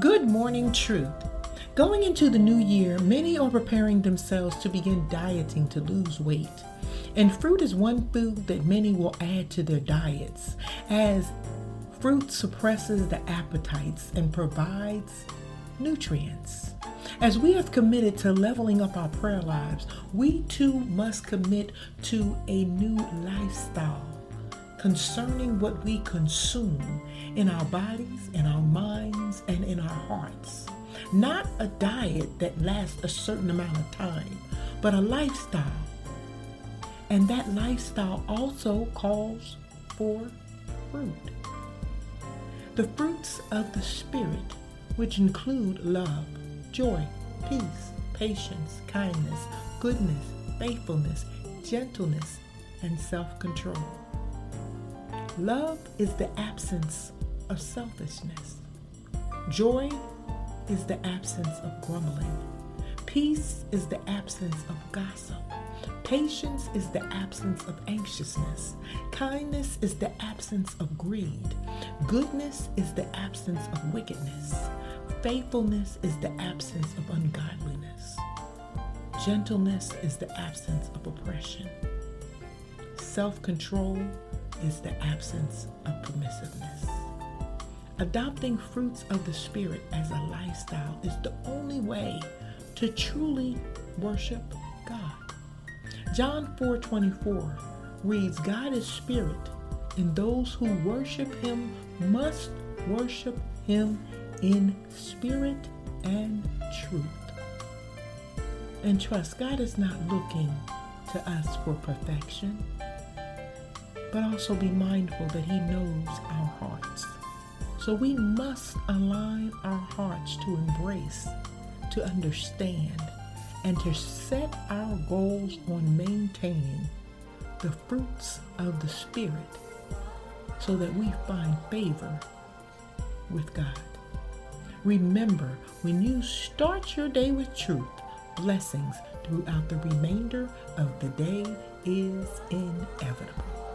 Good morning, truth. Going into the new year, many are preparing themselves to begin dieting to lose weight. And fruit is one food that many will add to their diets, as fruit suppresses the appetites and provides nutrients. As we have committed to leveling up our prayer lives, we too must commit to a new lifestyle concerning what we consume in our bodies, in our minds, and in our hearts. Not a diet that lasts a certain amount of time, but a lifestyle. And that lifestyle also calls for fruit. The fruits of the Spirit, which include love, joy, peace, patience, kindness, goodness, faithfulness, gentleness, and self control. Love is the absence of selfishness. Joy is the absence of grumbling. Peace is the absence of gossip. Patience is the absence of anxiousness. Kindness is the absence of greed. Goodness is the absence of wickedness. Faithfulness is the absence of ungodliness. Gentleness is the absence of oppression. Self control is the absence of permissiveness. Adopting fruits of the Spirit as a lifestyle is the only way to truly worship God. John 4:24 reads, God is spirit, and those who worship him must worship him in spirit and truth. And trust, God is not looking to us for perfection but also be mindful that He knows our hearts. So we must align our hearts to embrace, to understand, and to set our goals on maintaining the fruits of the Spirit so that we find favor with God. Remember, when you start your day with truth, blessings throughout the remainder of the day is inevitable.